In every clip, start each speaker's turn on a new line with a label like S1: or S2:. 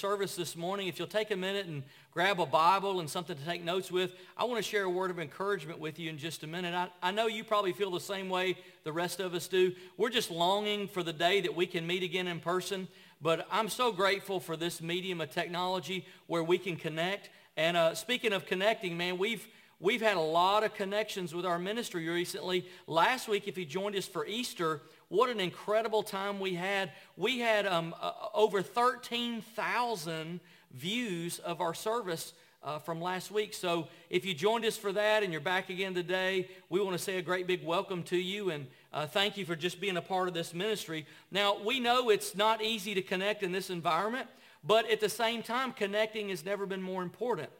S1: service this morning, if you'll take a minute and grab a Bible and something to take notes with, I want to share a word of encouragement with you in just a minute. I, I know you probably feel the same way the rest of us do. We're just longing for the day that we can meet again in person. But I'm so grateful for this medium of technology where we can connect. And uh, speaking of connecting, man, we've we've had a lot of connections with our ministry recently. Last week, if you joined us for Easter, what an incredible time we had. We had um, uh, over 13,000 views of our service uh, from last week. So if you joined us for that and you're back again today, we want to say a great big welcome to you and uh, thank you for just being a part of this ministry. Now, we know it's not easy to connect in this environment, but at the same time, connecting has never been more important.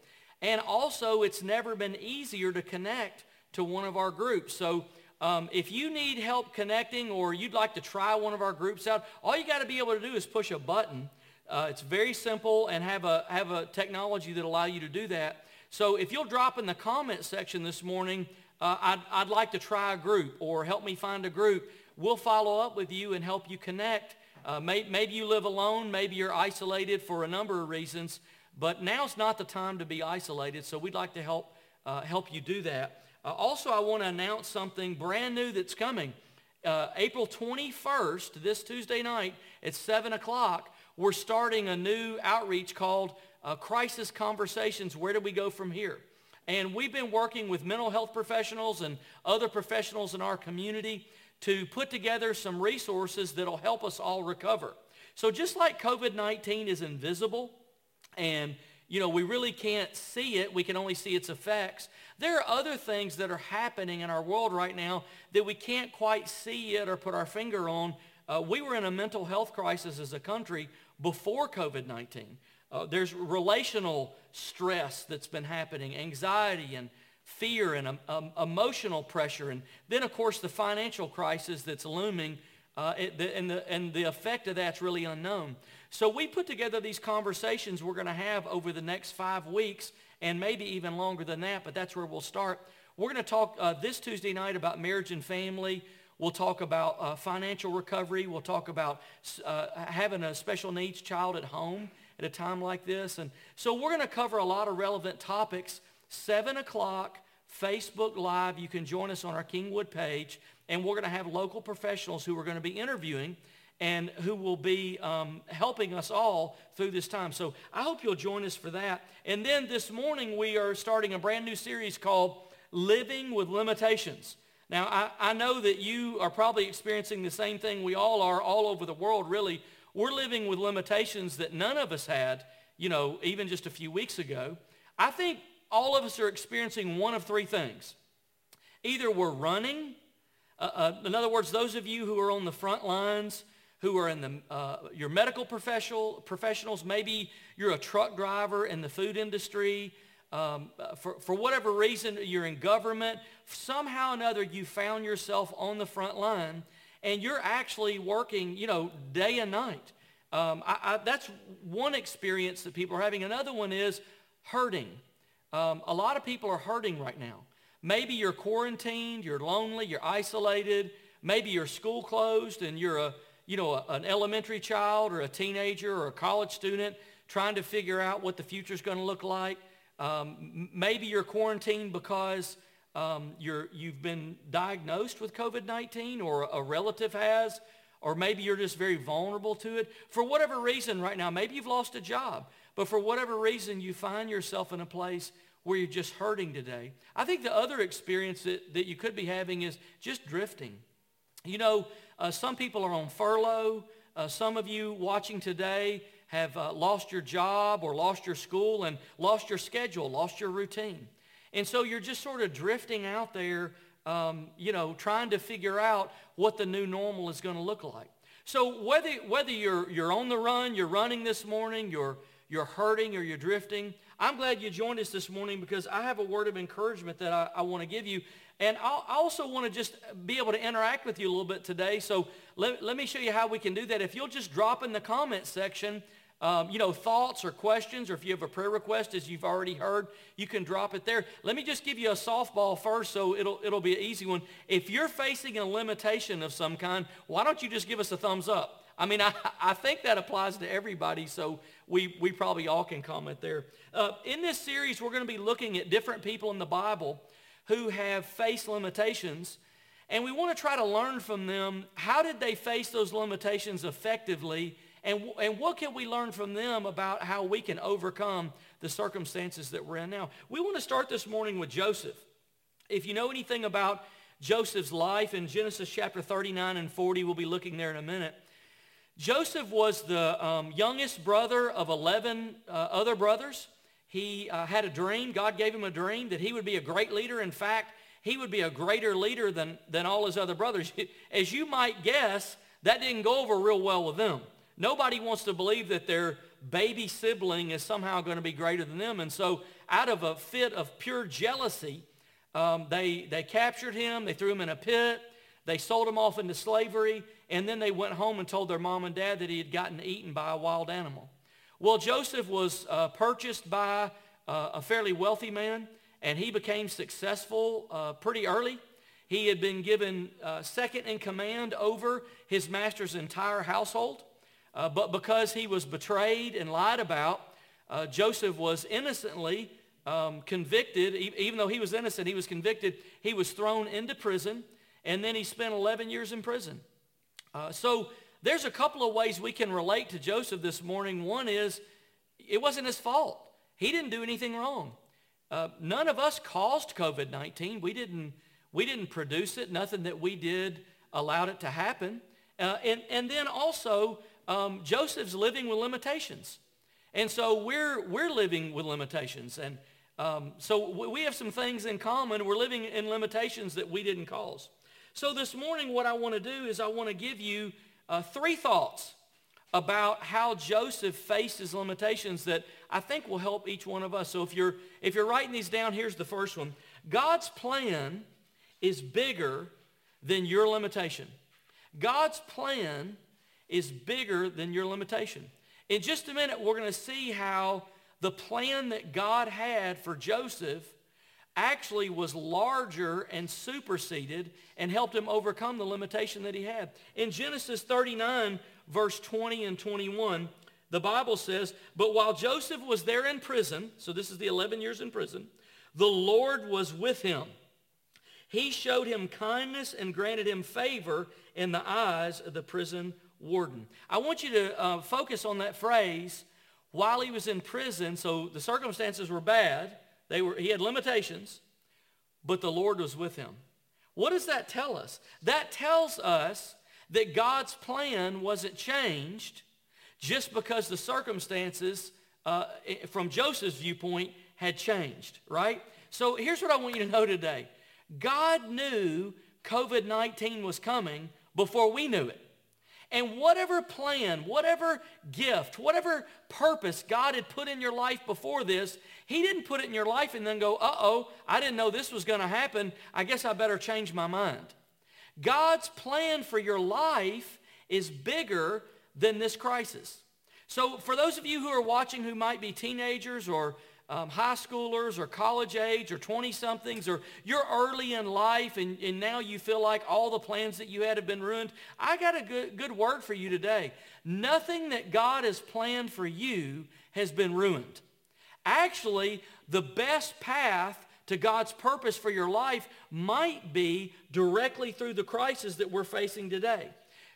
S1: And also, it's never been easier to connect to one of our groups. So um, if you need help connecting or you'd like to try one of our groups out, all you got to be able to do is push a button. Uh, it's very simple and have a, have a technology that allow you to do that. So if you'll drop in the comment section this morning, uh, I'd, I'd like to try a group or help me find a group. We'll follow up with you and help you connect. Uh, may, maybe you live alone. Maybe you're isolated for a number of reasons. But now's not the time to be isolated, so we'd like to help, uh, help you do that. Uh, also, I want to announce something brand new that's coming. Uh, April 21st, this Tuesday night at 7 o'clock, we're starting a new outreach called uh, Crisis Conversations. Where do we go from here? And we've been working with mental health professionals and other professionals in our community to put together some resources that'll help us all recover. So just like COVID-19 is invisible and you know, we really can't see it. We can only see its effects. There are other things that are happening in our world right now that we can't quite see it or put our finger on. Uh, we were in a mental health crisis as a country before COVID-19. Uh, there's relational stress that's been happening, anxiety and fear and um, um, emotional pressure. And then, of course, the financial crisis that's looming uh, it, the, and, the, and the effect of that's really unknown. So we put together these conversations we're going to have over the next five weeks and maybe even longer than that, but that's where we'll start. We're going to talk uh, this Tuesday night about marriage and family. We'll talk about uh, financial recovery. We'll talk about uh, having a special needs child at home at a time like this. And so we're going to cover a lot of relevant topics. 7 o'clock, Facebook Live. You can join us on our Kingwood page. And we're going to have local professionals who are going to be interviewing and who will be um, helping us all through this time. So I hope you'll join us for that. And then this morning we are starting a brand new series called Living with Limitations. Now, I, I know that you are probably experiencing the same thing we all are all over the world, really. We're living with limitations that none of us had, you know, even just a few weeks ago. I think all of us are experiencing one of three things. Either we're running, uh, uh, in other words, those of you who are on the front lines, who are in the, uh, your medical professional, professionals. Maybe you're a truck driver in the food industry. Um, for, for whatever reason, you're in government. Somehow or another, you found yourself on the front line, and you're actually working, you know, day and night. Um, I, I, that's one experience that people are having. Another one is hurting. Um, a lot of people are hurting right now. Maybe you're quarantined, you're lonely, you're isolated. Maybe your school closed and you're a you know, an elementary child or a teenager or a college student trying to figure out what the future is going to look like. Um, maybe you're quarantined because um, you're, you've been diagnosed with COVID-19 or a relative has, or maybe you're just very vulnerable to it. For whatever reason right now, maybe you've lost a job, but for whatever reason you find yourself in a place where you're just hurting today. I think the other experience that, that you could be having is just drifting. You know, uh, some people are on furlough. Uh, some of you watching today have uh, lost your job or lost your school and lost your schedule, lost your routine. And so you're just sort of drifting out there, um, you know, trying to figure out what the new normal is going to look like. So whether, whether you're, you're on the run, you're running this morning, you're, you're hurting or you're drifting, I'm glad you joined us this morning because I have a word of encouragement that I, I want to give you. And I also want to just be able to interact with you a little bit today. So let, let me show you how we can do that. If you'll just drop in the comment section, um, you know, thoughts or questions, or if you have a prayer request, as you've already heard, you can drop it there. Let me just give you a softball first so it'll, it'll be an easy one. If you're facing a limitation of some kind, why don't you just give us a thumbs up? I mean, I, I think that applies to everybody, so we, we probably all can comment there. Uh, in this series, we're going to be looking at different people in the Bible who have faced limitations, and we want to try to learn from them how did they face those limitations effectively, and, and what can we learn from them about how we can overcome the circumstances that we're in now. We want to start this morning with Joseph. If you know anything about Joseph's life in Genesis chapter 39 and 40, we'll be looking there in a minute. Joseph was the um, youngest brother of 11 uh, other brothers. He uh, had a dream. God gave him a dream that he would be a great leader. In fact, he would be a greater leader than, than all his other brothers. As you might guess, that didn't go over real well with them. Nobody wants to believe that their baby sibling is somehow going to be greater than them. And so out of a fit of pure jealousy, um, they, they captured him. They threw him in a pit. They sold him off into slavery. And then they went home and told their mom and dad that he had gotten eaten by a wild animal. Well, Joseph was uh, purchased by uh, a fairly wealthy man, and he became successful uh, pretty early. He had been given uh, second in command over his master's entire household. Uh, but because he was betrayed and lied about, uh, Joseph was innocently um, convicted. E- even though he was innocent, he was convicted. He was thrown into prison, and then he spent 11 years in prison. So there's a couple of ways we can relate to Joseph this morning. One is it wasn't his fault. He didn't do anything wrong. Uh, none of us caused COVID-19. We didn't, we didn't produce it. Nothing that we did allowed it to happen. Uh, and, and then also, um, Joseph's living with limitations. And so we're, we're living with limitations. And um, so we have some things in common. We're living in limitations that we didn't cause. So this morning, what I want to do is I want to give you uh, three thoughts about how Joseph faces limitations that I think will help each one of us. So if you're, if you're writing these down, here's the first one. God's plan is bigger than your limitation. God's plan is bigger than your limitation. In just a minute, we're going to see how the plan that God had for Joseph actually was larger and superseded and helped him overcome the limitation that he had. In Genesis 39, verse 20 and 21, the Bible says, But while Joseph was there in prison, so this is the 11 years in prison, the Lord was with him. He showed him kindness and granted him favor in the eyes of the prison warden. I want you to uh, focus on that phrase, while he was in prison, so the circumstances were bad, they were, he had limitations, but the Lord was with him. What does that tell us? That tells us that God's plan wasn't changed just because the circumstances, uh, from Joseph's viewpoint, had changed, right? So here's what I want you to know today. God knew COVID-19 was coming before we knew it. And whatever plan, whatever gift, whatever purpose God had put in your life before this, he didn't put it in your life and then go, uh-oh, I didn't know this was going to happen. I guess I better change my mind. God's plan for your life is bigger than this crisis. So for those of you who are watching who might be teenagers or um, high schoolers or college age or 20-somethings or you're early in life and, and now you feel like all the plans that you had have been ruined, I got a good, good word for you today. Nothing that God has planned for you has been ruined. Actually, the best path to God's purpose for your life might be directly through the crisis that we're facing today.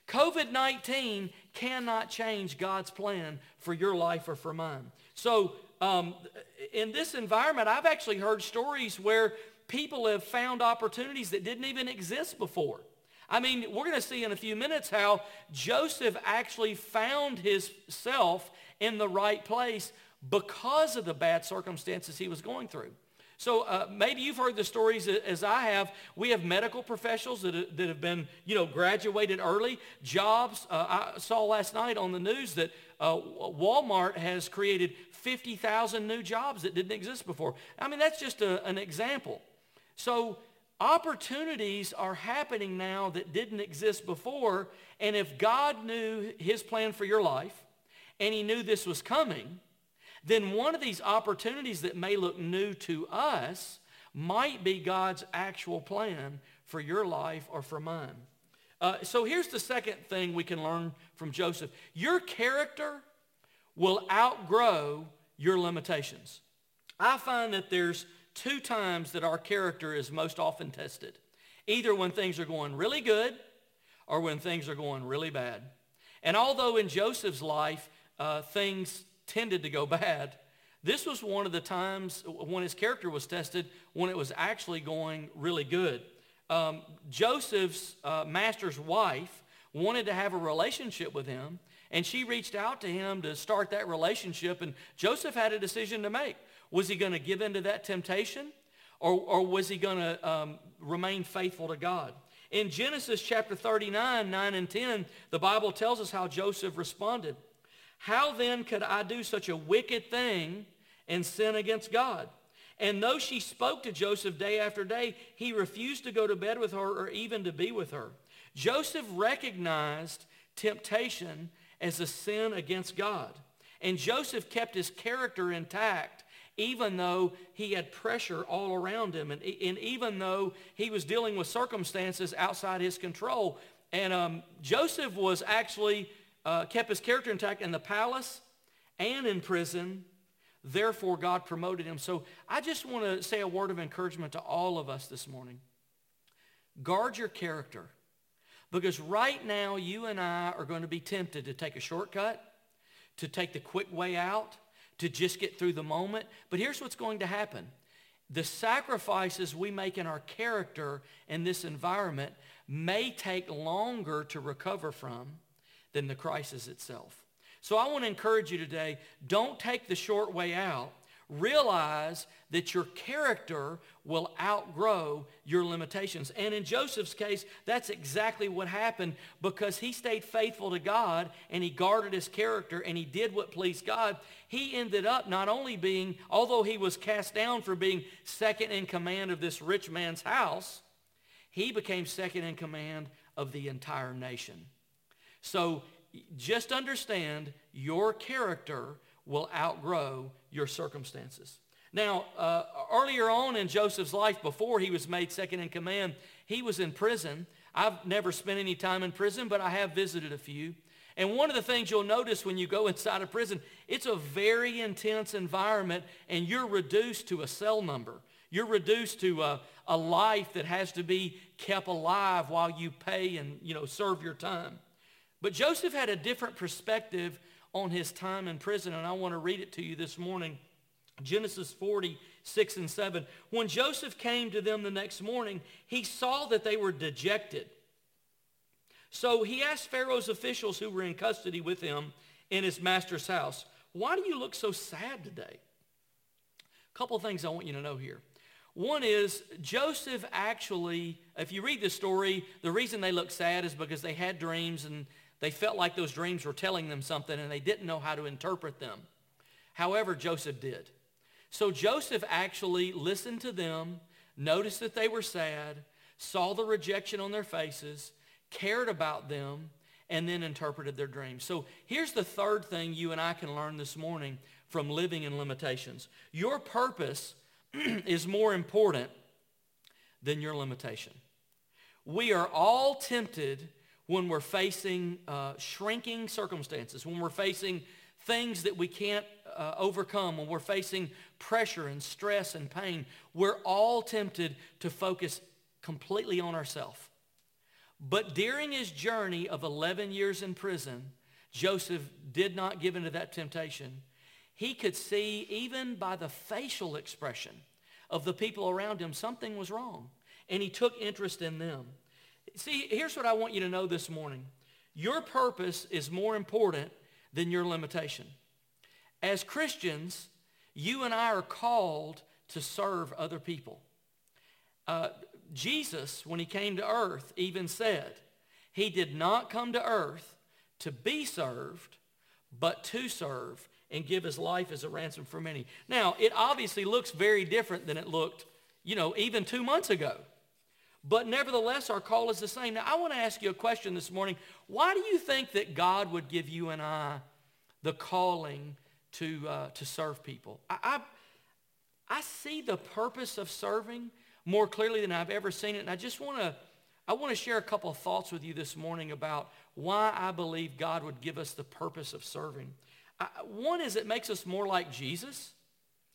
S1: COVID-19 cannot change God's plan for your life or for mine. So um, in this environment, I've actually heard stories where people have found opportunities that didn't even exist before. I mean, we're going to see in a few minutes how Joseph actually found himself in the right place because of the bad circumstances he was going through. So uh, maybe you've heard the stories as I have. We have medical professionals that, that have been, you know, graduated early. Jobs, uh, I saw last night on the news that uh, Walmart has created 50,000 new jobs that didn't exist before. I mean, that's just a, an example. So opportunities are happening now that didn't exist before. And if God knew his plan for your life and he knew this was coming, then one of these opportunities that may look new to us might be God's actual plan for your life or for mine. Uh, so here's the second thing we can learn from Joseph. Your character will outgrow your limitations. I find that there's two times that our character is most often tested. Either when things are going really good or when things are going really bad. And although in Joseph's life uh, things tended to go bad, this was one of the times when his character was tested when it was actually going really good. Um, Joseph's uh, master's wife wanted to have a relationship with him, and she reached out to him to start that relationship, and Joseph had a decision to make. Was he going to give in to that temptation, or, or was he going to um, remain faithful to God? In Genesis chapter 39, 9 and 10, the Bible tells us how Joseph responded. How then could I do such a wicked thing and sin against God? And though she spoke to Joseph day after day, he refused to go to bed with her or even to be with her. Joseph recognized temptation as a sin against God. And Joseph kept his character intact even though he had pressure all around him and, and even though he was dealing with circumstances outside his control. And um, Joseph was actually uh, kept his character intact in the palace and in prison Therefore, God promoted him. So I just want to say a word of encouragement to all of us this morning. Guard your character. Because right now, you and I are going to be tempted to take a shortcut, to take the quick way out, to just get through the moment. But here's what's going to happen. The sacrifices we make in our character in this environment may take longer to recover from than the crisis itself. So I want to encourage you today, don't take the short way out. Realize that your character will outgrow your limitations. And in Joseph's case, that's exactly what happened because he stayed faithful to God and he guarded his character and he did what pleased God. He ended up not only being, although he was cast down for being second in command of this rich man's house, he became second in command of the entire nation. So just understand your character will outgrow your circumstances. Now, uh, earlier on in Joseph's life, before he was made second in command, he was in prison. I've never spent any time in prison, but I have visited a few. And one of the things you'll notice when you go inside a prison, it's a very intense environment, and you're reduced to a cell number. You're reduced to a, a life that has to be kept alive while you pay and you know serve your time. But Joseph had a different perspective on his time in prison, and I want to read it to you this morning. Genesis 40, 6 and 7. When Joseph came to them the next morning, he saw that they were dejected. So he asked Pharaoh's officials who were in custody with him in his master's house, why do you look so sad today? A couple of things I want you to know here. One is Joseph actually, if you read the story, the reason they look sad is because they had dreams and they felt like those dreams were telling them something and they didn't know how to interpret them. However, Joseph did. So Joseph actually listened to them, noticed that they were sad, saw the rejection on their faces, cared about them, and then interpreted their dreams. So here's the third thing you and I can learn this morning from living in limitations. Your purpose is more important than your limitation. We are all tempted when we're facing uh, shrinking circumstances, when we're facing things that we can't uh, overcome, when we're facing pressure and stress and pain, we're all tempted to focus completely on ourselves. But during his journey of 11 years in prison, Joseph did not give into that temptation. He could see, even by the facial expression of the people around him, something was wrong. And he took interest in them. See, here's what I want you to know this morning. Your purpose is more important than your limitation. As Christians, you and I are called to serve other people. Uh, Jesus, when he came to earth, even said, he did not come to earth to be served, but to serve and give his life as a ransom for many. Now, it obviously looks very different than it looked, you know, even two months ago. But nevertheless, our call is the same. Now, I want to ask you a question this morning. Why do you think that God would give you and I the calling to, uh, to serve people? I, I, I see the purpose of serving more clearly than I've ever seen it. And I just want to I want to share a couple of thoughts with you this morning about why I believe God would give us the purpose of serving. I, one is it makes us more like Jesus.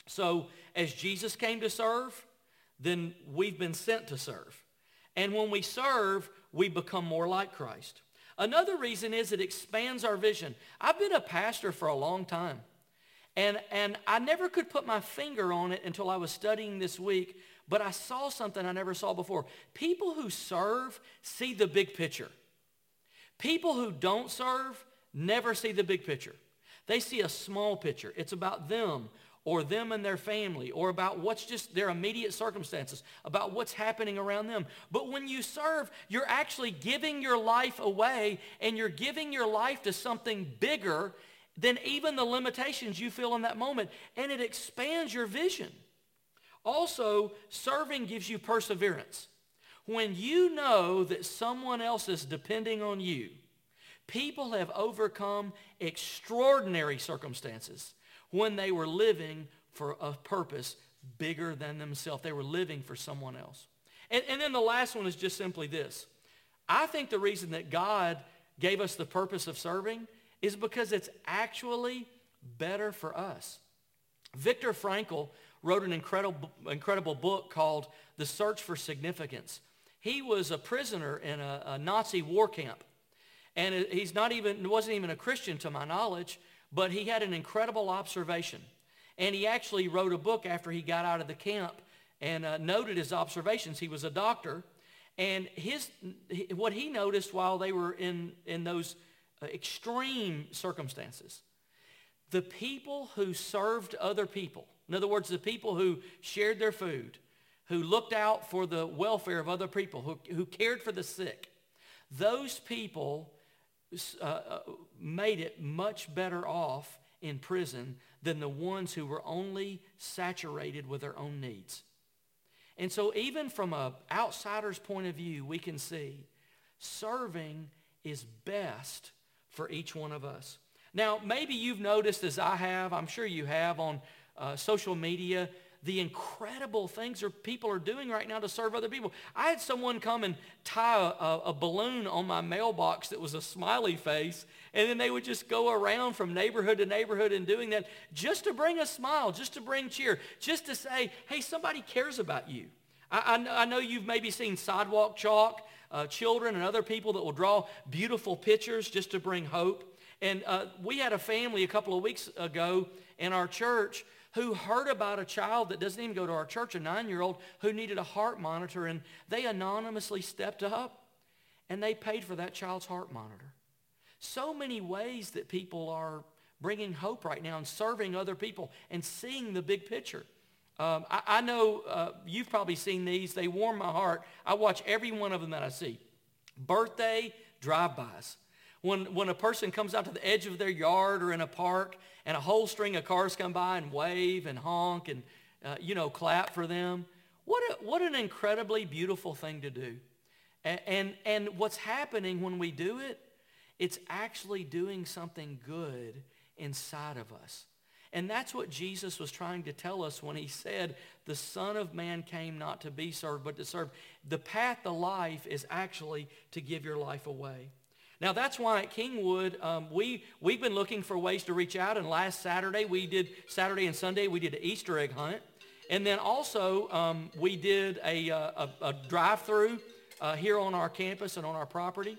S1: So as Jesus came to serve, then we've been sent to serve. And when we serve, we become more like Christ. Another reason is it expands our vision. I've been a pastor for a long time. And, and I never could put my finger on it until I was studying this week, but I saw something I never saw before. People who serve see the big picture. People who don't serve never see the big picture. They see a small picture. It's about them or them and their family or about what's just their immediate circumstances, about what's happening around them. But when you serve, you're actually giving your life away and you're giving your life to something bigger than even the limitations you feel in that moment. And it expands your vision. Also, serving gives you perseverance. When you know that someone else is depending on you, people have overcome extraordinary circumstances when they were living for a purpose bigger than themselves. They were living for someone else. And, and then the last one is just simply this. I think the reason that God gave us the purpose of serving is because it's actually better for us. Viktor Frankl wrote an incredible, incredible book called The Search for Significance. He was a prisoner in a, a Nazi war camp. And he's not even, wasn't even a Christian to my knowledge, but he had an incredible observation. And he actually wrote a book after he got out of the camp and uh, noted his observations. He was a doctor. And his, what he noticed while they were in, in those uh, extreme circumstances, the people who served other people, in other words, the people who shared their food, who looked out for the welfare of other people, who, who cared for the sick, those people uh, uh, made it much better off in prison than the ones who were only saturated with their own needs. And so even from an outsider's point of view, we can see serving is best for each one of us. Now, maybe you've noticed, as I have, I'm sure you have on uh, social media, the incredible things that people are doing right now to serve other people. I had someone come and tie a, a, balloon on my mailbox that was a smiley face, and then they would just go around from neighborhood to neighborhood and doing that just to bring a smile, just to bring cheer, just to say, hey, somebody cares about you. I, I, I know you've maybe seen sidewalk chalk, uh, children and other people that will draw beautiful pictures just to bring hope. And uh, we had a family a couple of weeks ago in our church who heard about a child that doesn't even go to our church, a nine-year-old, who needed a heart monitor, and they anonymously stepped up and they paid for that child's heart monitor. So many ways that people are bringing hope right now and serving other people and seeing the big picture. Um, I, I, know uh, you've probably seen these. They warm my heart. I watch every one of them that I see. Birthday drive-bys. When, when a person comes out to the edge of their yard or in a park and a whole string of cars come by and wave and honk and, uh, you know, clap for them, what, a, what an incredibly beautiful thing to do. And, and, and what's happening when we do it, it's actually doing something good inside of us. And that's what Jesus was trying to tell us when he said, the Son of Man came not to be served, but to serve. The path to life is actually to give your life away. Now that's why at Kingwood, um, we, we've been looking for ways to reach out. And last Saturday, we did, Saturday and Sunday, we did an Easter egg hunt. And then also, um, we did a, uh, a, a drive-through uh, here on our campus and on our property.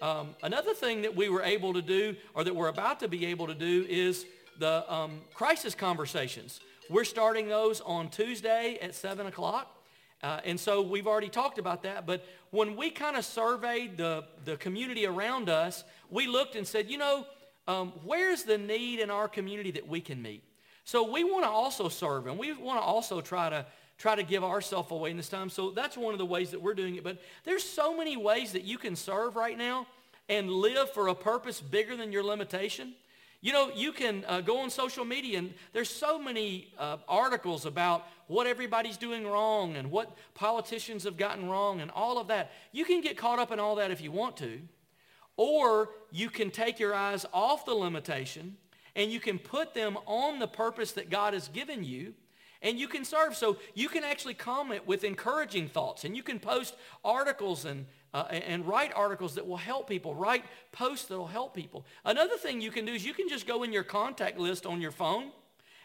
S1: Um, another thing that we were able to do, or that we're about to be able to do, is the um, crisis conversations. We're starting those on Tuesday at 7 o'clock. Uh, and so we've already talked about that. But when we kind of surveyed the, the community around us, we looked and said, you know, um, where's the need in our community that we can meet? So we want to also serve, and we want to also try to try to give ourselves away in this time. So that's one of the ways that we're doing it. But there's so many ways that you can serve right now and live for a purpose bigger than your limitation. You know, you can uh, go on social media and there's so many uh, articles about what everybody's doing wrong and what politicians have gotten wrong and all of that. You can get caught up in all that if you want to. Or you can take your eyes off the limitation and you can put them on the purpose that God has given you and you can serve. So you can actually comment with encouraging thoughts and you can post articles and uh, and write articles that will help people, write posts that will help people. Another thing you can do is you can just go in your contact list on your phone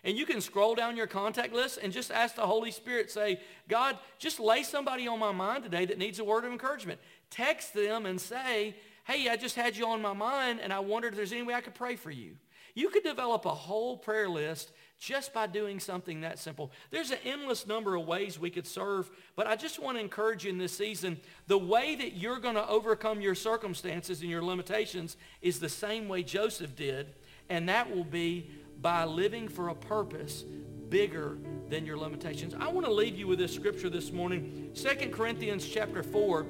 S1: and you can scroll down your contact list and just ask the Holy Spirit, say, God, just lay somebody on my mind today that needs a word of encouragement. Text them and say, hey, I just had you on my mind and I wondered if there's any way I could pray for you. You could develop a whole prayer list just by doing something that simple. There's an endless number of ways we could serve, but I just want to encourage you in this season, the way that you're going to overcome your circumstances and your limitations is the same way Joseph did, and that will be by living for a purpose bigger than your limitations. I want to leave you with this scripture this morning, 2 Corinthians chapter 4,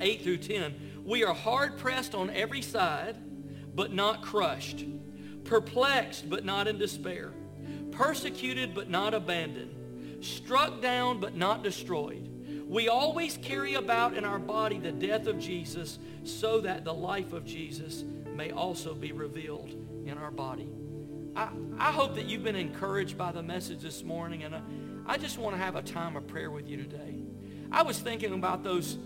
S1: 8 through 10. We are hard pressed on every side, but not crushed, perplexed, but not in despair persecuted but not abandoned, struck down but not destroyed. We always carry about in our body the death of Jesus so that the life of Jesus may also be revealed in our body. I, I hope that you've been encouraged by the message this morning, and I, I just want to have a time of prayer with you today. I was thinking about those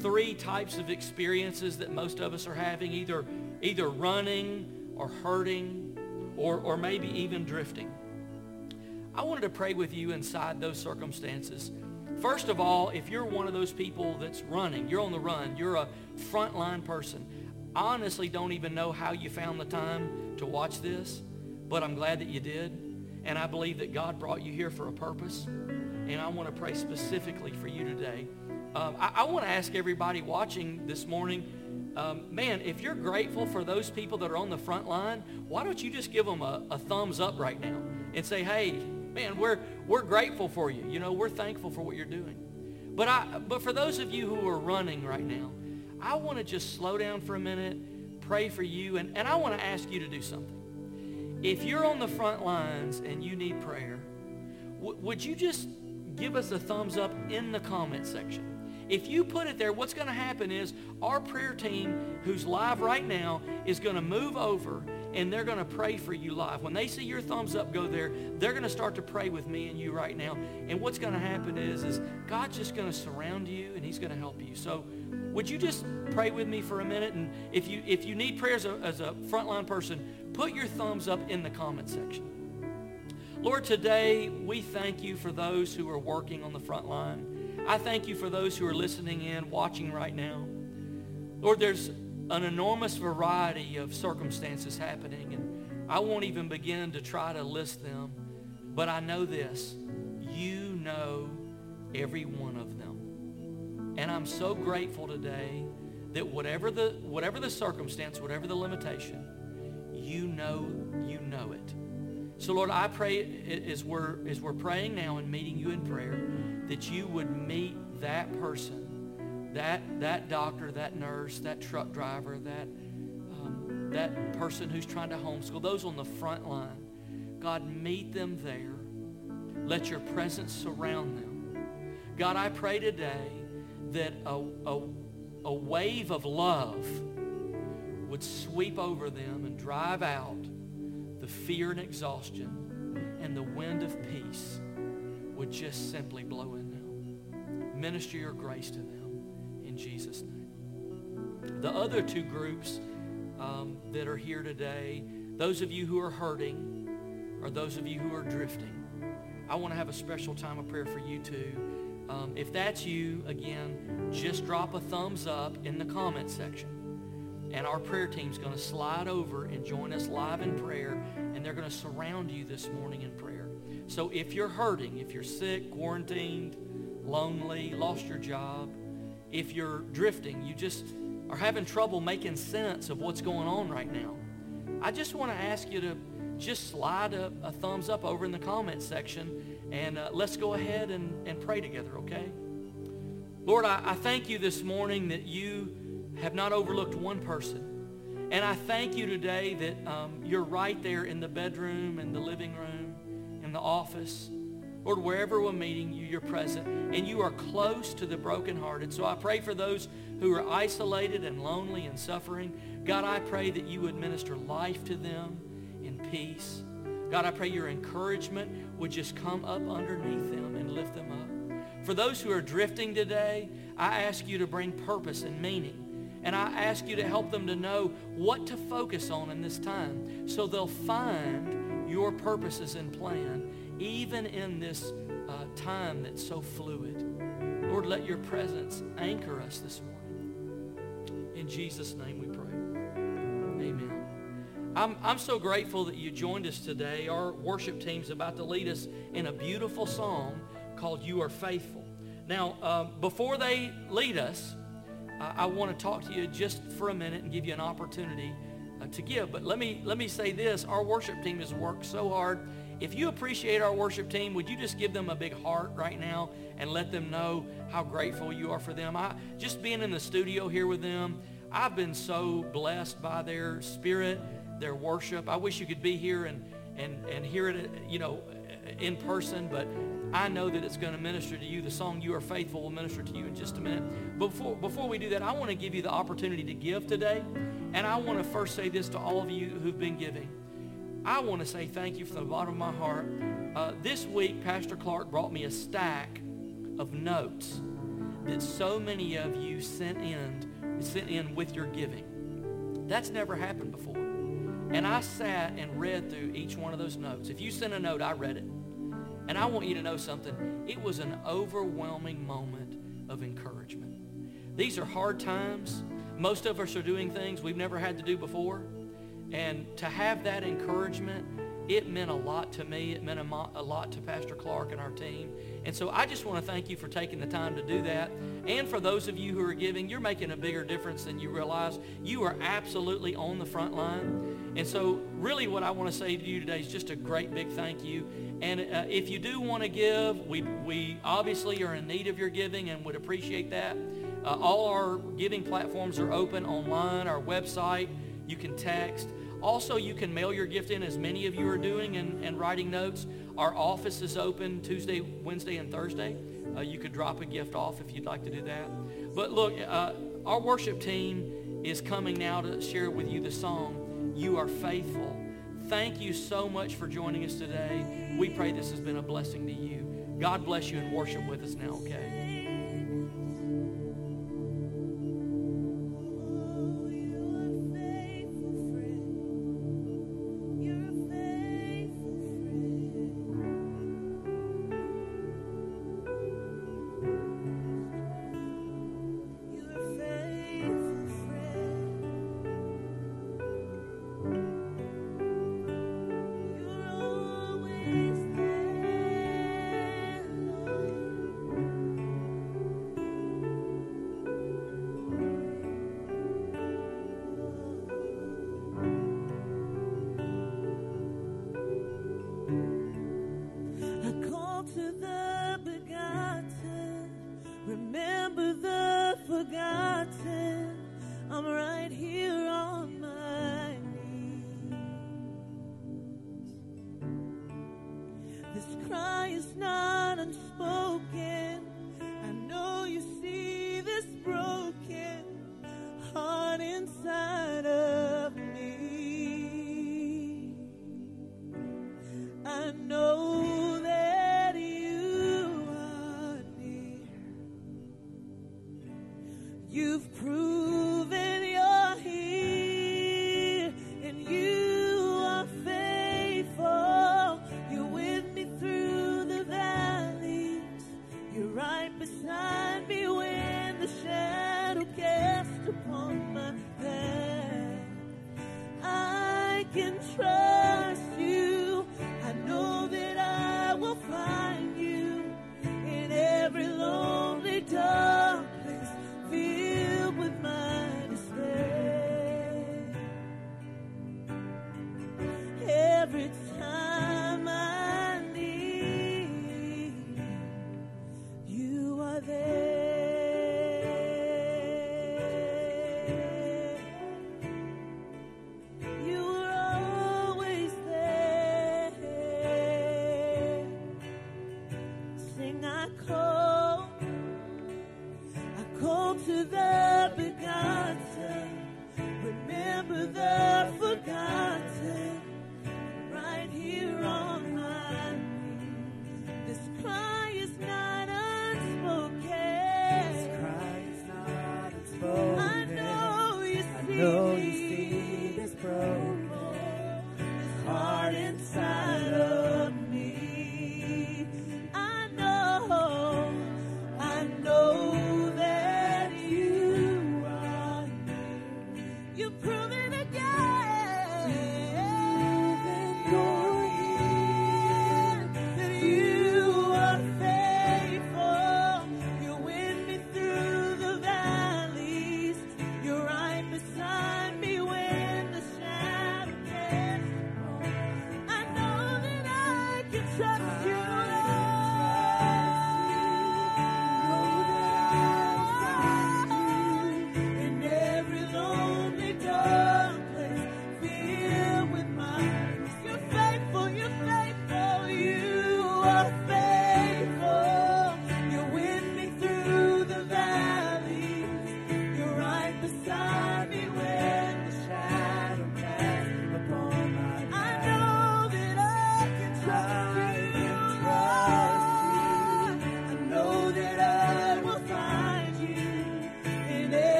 S1: three types of experiences that most of us are having, either, either running or hurting or, or maybe even drifting. I wanted to pray with you inside those circumstances. First of all, if you're one of those people that's running, you're on the run, you're a frontline person, honestly don't even know how you found the time to watch this, but I'm glad that you did. And I believe that God brought you here for a purpose. And I want to pray specifically for you today. Um, I, I want to ask everybody watching this morning, um, man, if you're grateful for those people that are on the front line, why don't you just give them a, a thumbs up right now and say, hey, man, we're, we're grateful for you. You know, we're thankful for what you're doing. But, I, but for those of you who are running right now, I want to just slow down for a minute, pray for you, and, and I want to ask you to do something. If you're on the front lines and you need prayer, w- would you just give us a thumbs up in the comment section? If you put it there, what's going to happen is our prayer team, who's live right now, is going to move over and they're going to pray for you live. When they see your thumbs up go there, they're going to start to pray with me and you right now. And what's going to happen is, is God's just going to surround you and he's going to help you. So would you just pray with me for a minute? And if you, if you need prayer as a, as a frontline person, put your thumbs up in the comment section. Lord, today we thank you for those who are working on the front line. I thank you for those who are listening in, watching right now. Lord, there's an enormous variety of circumstances happening, and I won't even begin to try to list them, but I know this. You know every one of them. And I'm so grateful today that whatever the, whatever the circumstance, whatever the limitation, you know you know it. So Lord, I pray as we're, as we're praying now and meeting you in prayer, that you would meet that person that, that doctor, that nurse, that truck driver, that, um, that person who's trying to homeschool, those on the front line, God, meet them there. Let your presence surround them. God, I pray today that a, a, a wave of love would sweep over them and drive out the fear and exhaustion, and the wind of peace would just simply blow in them. Minister your grace to them in Jesus' name. The other two groups um, that are here today, those of you who are hurting or those of you who are drifting, I want to have a special time of prayer for you too. Um, if that's you, again, just drop a thumbs up in the comment section. And our prayer team's going to slide over and join us live in prayer, and they're going to surround you this morning in prayer. So if you're hurting, if you're sick, quarantined, lonely, lost your job, if you're drifting, you just are having trouble making sense of what's going on right now, I just want to ask you to just slide a, a thumbs up over in the comments section and uh, let's go ahead and, and pray together, okay? Lord, I, I thank you this morning that you have not overlooked one person. And I thank you today that um, you're right there in the bedroom, in the living room, the office. Lord, wherever we're meeting you, you're present, and you are close to the brokenhearted. So I pray for those who are isolated and lonely and suffering. God, I pray that you would minister life to them in peace. God, I pray your encouragement would just come up underneath them and lift them up. For those who are drifting today, I ask you to bring purpose and meaning. And I ask you to help them to know what to focus on in this time so they'll find your purposes and plan even in this uh, time that's so fluid. Lord, let your presence anchor us this morning. In Jesus' name we pray. Amen. I'm, I'm so grateful that you joined us today. Our worship team's about to lead us in a beautiful song called You Are Faithful. Now, um, before they lead us, uh, I want to talk to you just for a minute and give you an opportunity Uh, to give. But let me, let me say this. Our worship team has worked so hard. If you appreciate our worship team, would you just give them a big heart right now and let them know how grateful you are for them? I, just being in the studio here with them, I've been so blessed by their spirit, their worship. I wish you could be here and, and, and hear it, uh, you know, in person, but I know that it's going to minister to you. The song You Are Faithful will minister to you in just a minute. Before, before we do that, I want to give you the opportunity to give today. And I want to first say this to all of you who've been giving. I want to say thank you from the bottom of my heart. Uh, this week, Pastor Clark brought me a stack of notes that so many of you sent in, sent in with your giving. That's never happened before. And I sat and read through each one of those notes. If you sent a note, I read it. And I want you to know something. It was an overwhelming moment of encouragement. These are hard times. Most of us are doing things we've never had to do before. And to have that encouragement, it meant a lot to me. It meant a, mo- a lot to Pastor Clark and our team. And so I just want to thank you for taking the time to do that. And for those of you who are giving, you're making a bigger difference than you realize. You are absolutely on the front line. And so really what I want to say to you today is just a great big thank you. And uh, if you do want to give, we, we obviously are in need of your giving and would appreciate that. Uh, all our giving platforms are open online, our website. You can text. Also, you can mail your gift in as many of you are doing and, and writing notes. Our office is open Tuesday, Wednesday, and Thursday. Uh, you could drop a gift off if you'd like to do that. But look, uh, our worship team is coming now to share with you the song, You Are Faithful. Thank you so much for joining us today. We pray this has been a blessing to you. God bless you and worship with us now, okay?
S2: You've proved.